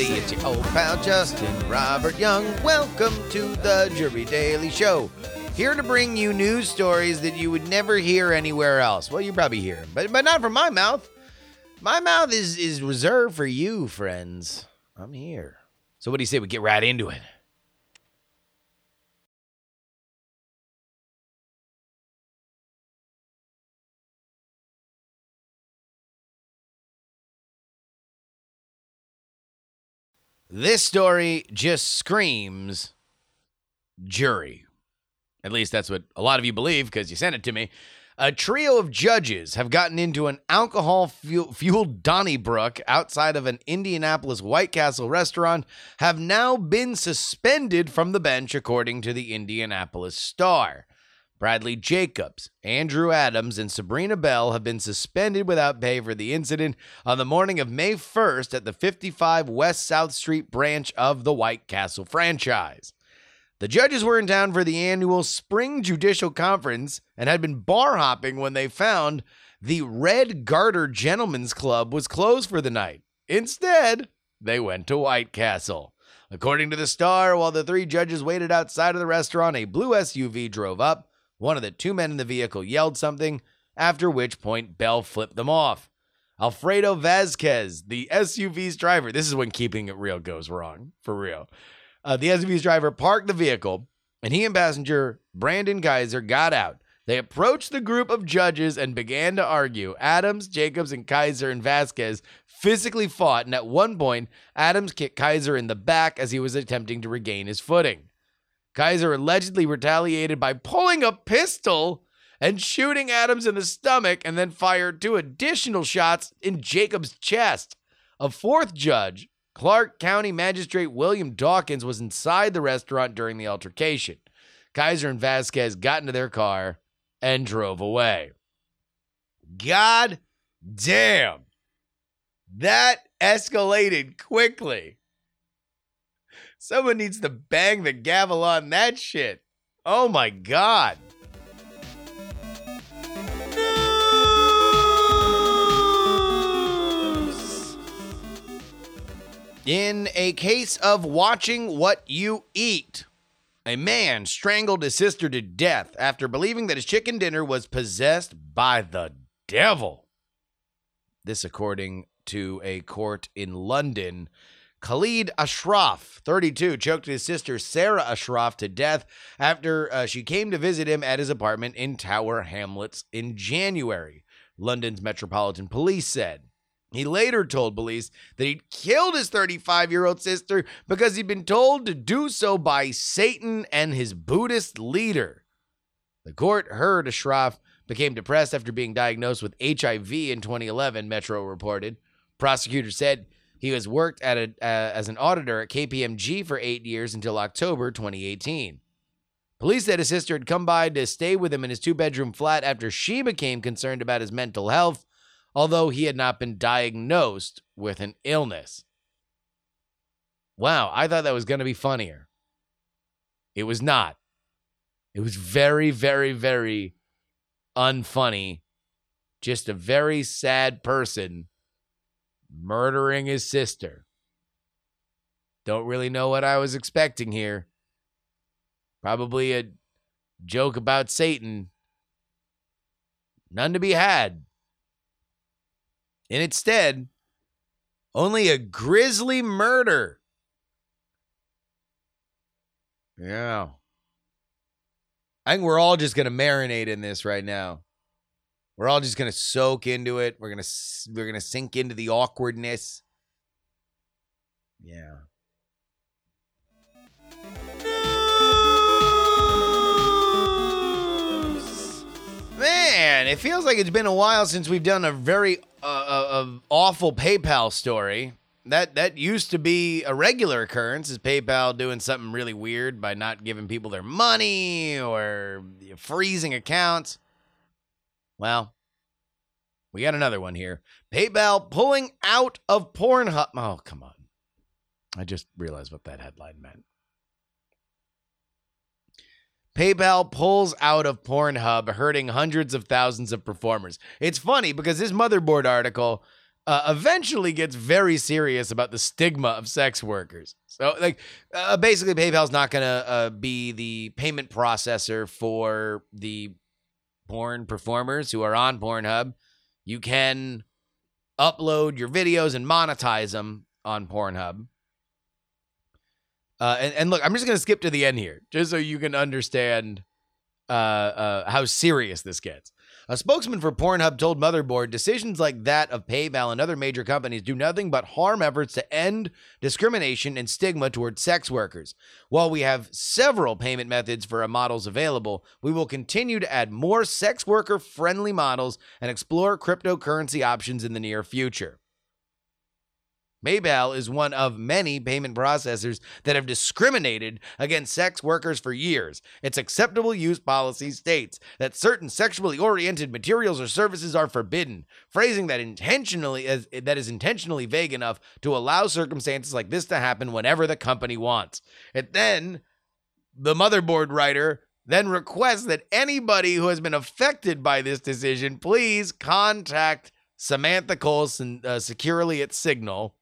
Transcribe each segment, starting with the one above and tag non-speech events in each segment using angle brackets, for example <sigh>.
Everybody, it's your old pal Justin Robert Young. Welcome to the Jury Daily Show. Here to bring you news stories that you would never hear anywhere else. Well, you probably hear but but not from my mouth. My mouth is is reserved for you, friends. I'm here. So what do you say we get right into it? This story just screams jury. At least that's what a lot of you believe because you sent it to me. A trio of judges have gotten into an alcohol fueled Donnybrook outside of an Indianapolis White Castle restaurant, have now been suspended from the bench, according to the Indianapolis Star. Bradley Jacobs, Andrew Adams, and Sabrina Bell have been suspended without pay for the incident on the morning of May 1st at the 55 West South Street branch of the White Castle franchise. The judges were in town for the annual Spring Judicial Conference and had been bar hopping when they found the Red Garter Gentlemen's Club was closed for the night. Instead, they went to White Castle. According to the Star, while the three judges waited outside of the restaurant, a blue SUV drove up. One of the two men in the vehicle yelled something, after which point Bell flipped them off. Alfredo Vasquez, the SUV's driver, this is when keeping it real goes wrong, for real. Uh, the SUV's driver parked the vehicle, and he and passenger Brandon Kaiser got out. They approached the group of judges and began to argue. Adams, Jacobs, and Kaiser and Vasquez physically fought, and at one point, Adams kicked Kaiser in the back as he was attempting to regain his footing. Kaiser allegedly retaliated by pulling a pistol and shooting Adams in the stomach and then fired two additional shots in Jacob's chest. A fourth judge, Clark County Magistrate William Dawkins, was inside the restaurant during the altercation. Kaiser and Vasquez got into their car and drove away. God damn. That escalated quickly. Someone needs to bang the gavel on that shit. Oh my god. In a case of watching what you eat, a man strangled his sister to death after believing that his chicken dinner was possessed by the devil. This, according to a court in London. Khalid Ashraf, 32, choked his sister Sarah Ashraf to death after uh, she came to visit him at his apartment in Tower Hamlets in January, London's Metropolitan Police said. He later told police that he'd killed his 35 year old sister because he'd been told to do so by Satan and his Buddhist leader. The court heard Ashraf became depressed after being diagnosed with HIV in 2011, Metro reported. Prosecutors said he has worked at a, uh, as an auditor at KPMG for eight years until October 2018. Police said his sister had come by to stay with him in his two bedroom flat after she became concerned about his mental health, although he had not been diagnosed with an illness. Wow, I thought that was going to be funnier. It was not. It was very, very, very unfunny. Just a very sad person murdering his sister. Don't really know what I was expecting here. Probably a joke about Satan. None to be had. And instead, only a grisly murder. Yeah. I think we're all just going to marinate in this right now. We're all just gonna soak into it. We're gonna we're gonna sink into the awkwardness. Yeah. News! Man, it feels like it's been a while since we've done a very uh, uh, uh, awful PayPal story. That that used to be a regular occurrence. Is PayPal doing something really weird by not giving people their money or freezing accounts? Well, we got another one here. PayPal pulling out of Pornhub. Oh, come on. I just realized what that headline meant. PayPal pulls out of Pornhub, hurting hundreds of thousands of performers. It's funny because this motherboard article uh, eventually gets very serious about the stigma of sex workers. So, like, uh, basically, PayPal's not going to uh, be the payment processor for the porn performers who are on Pornhub. You can upload your videos and monetize them on Pornhub. Uh, and, and look, I'm just going to skip to the end here, just so you can understand uh, uh, how serious this gets. A spokesman for Pornhub told Motherboard decisions like that of PayPal and other major companies do nothing but harm efforts to end discrimination and stigma toward sex workers. While we have several payment methods for our models available, we will continue to add more sex worker friendly models and explore cryptocurrency options in the near future. PayPal is one of many payment processors that have discriminated against sex workers for years. Its acceptable use policy states that certain sexually oriented materials or services are forbidden, phrasing that intentionally as, that is intentionally vague enough to allow circumstances like this to happen whenever the company wants. It then the motherboard writer then requests that anybody who has been affected by this decision please contact Samantha Colson uh, securely at Signal.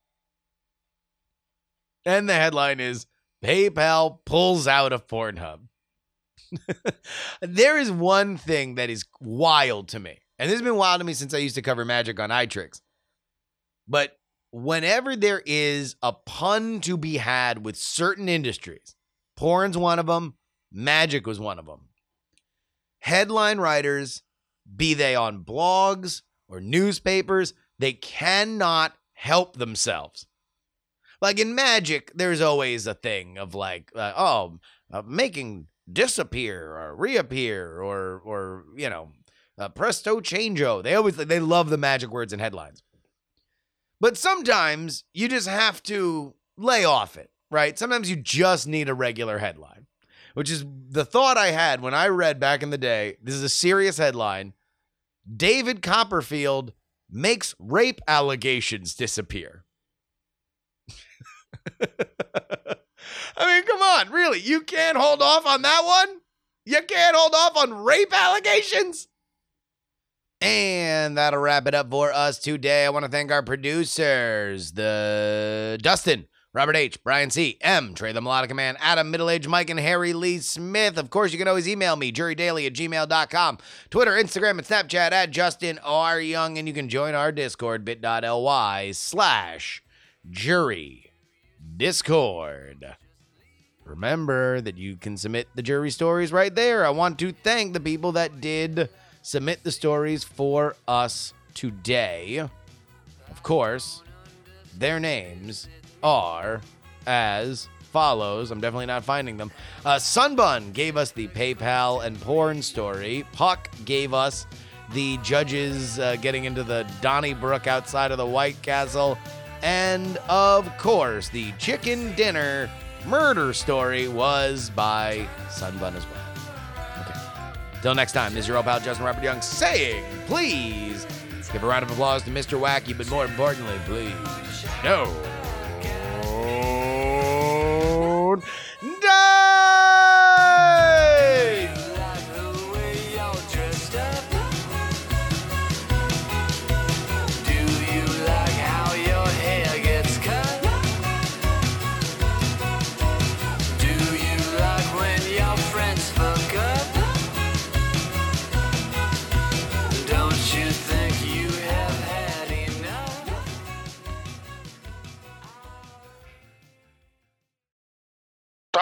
And the headline is PayPal pulls out of Pornhub. <laughs> there is one thing that is wild to me. And this has been wild to me since I used to cover magic on iTricks. But whenever there is a pun to be had with certain industries, porn's one of them, magic was one of them. Headline writers, be they on blogs or newspapers, they cannot help themselves. Like in magic, there's always a thing of like, uh, oh, uh, making disappear or reappear or or you know, uh, presto changeo. They always they love the magic words and headlines. But sometimes you just have to lay off it, right? Sometimes you just need a regular headline, which is the thought I had when I read back in the day. This is a serious headline. David Copperfield makes rape allegations disappear. <laughs> I mean, come on, really? You can't hold off on that one? You can't hold off on rape allegations? And that'll wrap it up for us today. I want to thank our producers, the Dustin, Robert H., Brian C., M., Trey the Melodica Man, Adam, Middle Age Mike, and Harry Lee Smith. Of course, you can always email me, jurydaily at gmail.com, Twitter, Instagram, and Snapchat at Justin R. Young, and you can join our Discord, bit.ly slash jury Discord. Remember that you can submit the jury stories right there. I want to thank the people that did submit the stories for us today. Of course, their names are as follows. I'm definitely not finding them. Uh, Sunbun gave us the PayPal and porn story. Puck gave us the judges uh, getting into the Donnybrook outside of the White Castle. And of course, the chicken dinner murder story was by Sunbun as well. Okay. Till next time, this is your old pal Justin Robert Young saying, please give a round of applause to Mr. Wacky, but more importantly, please don't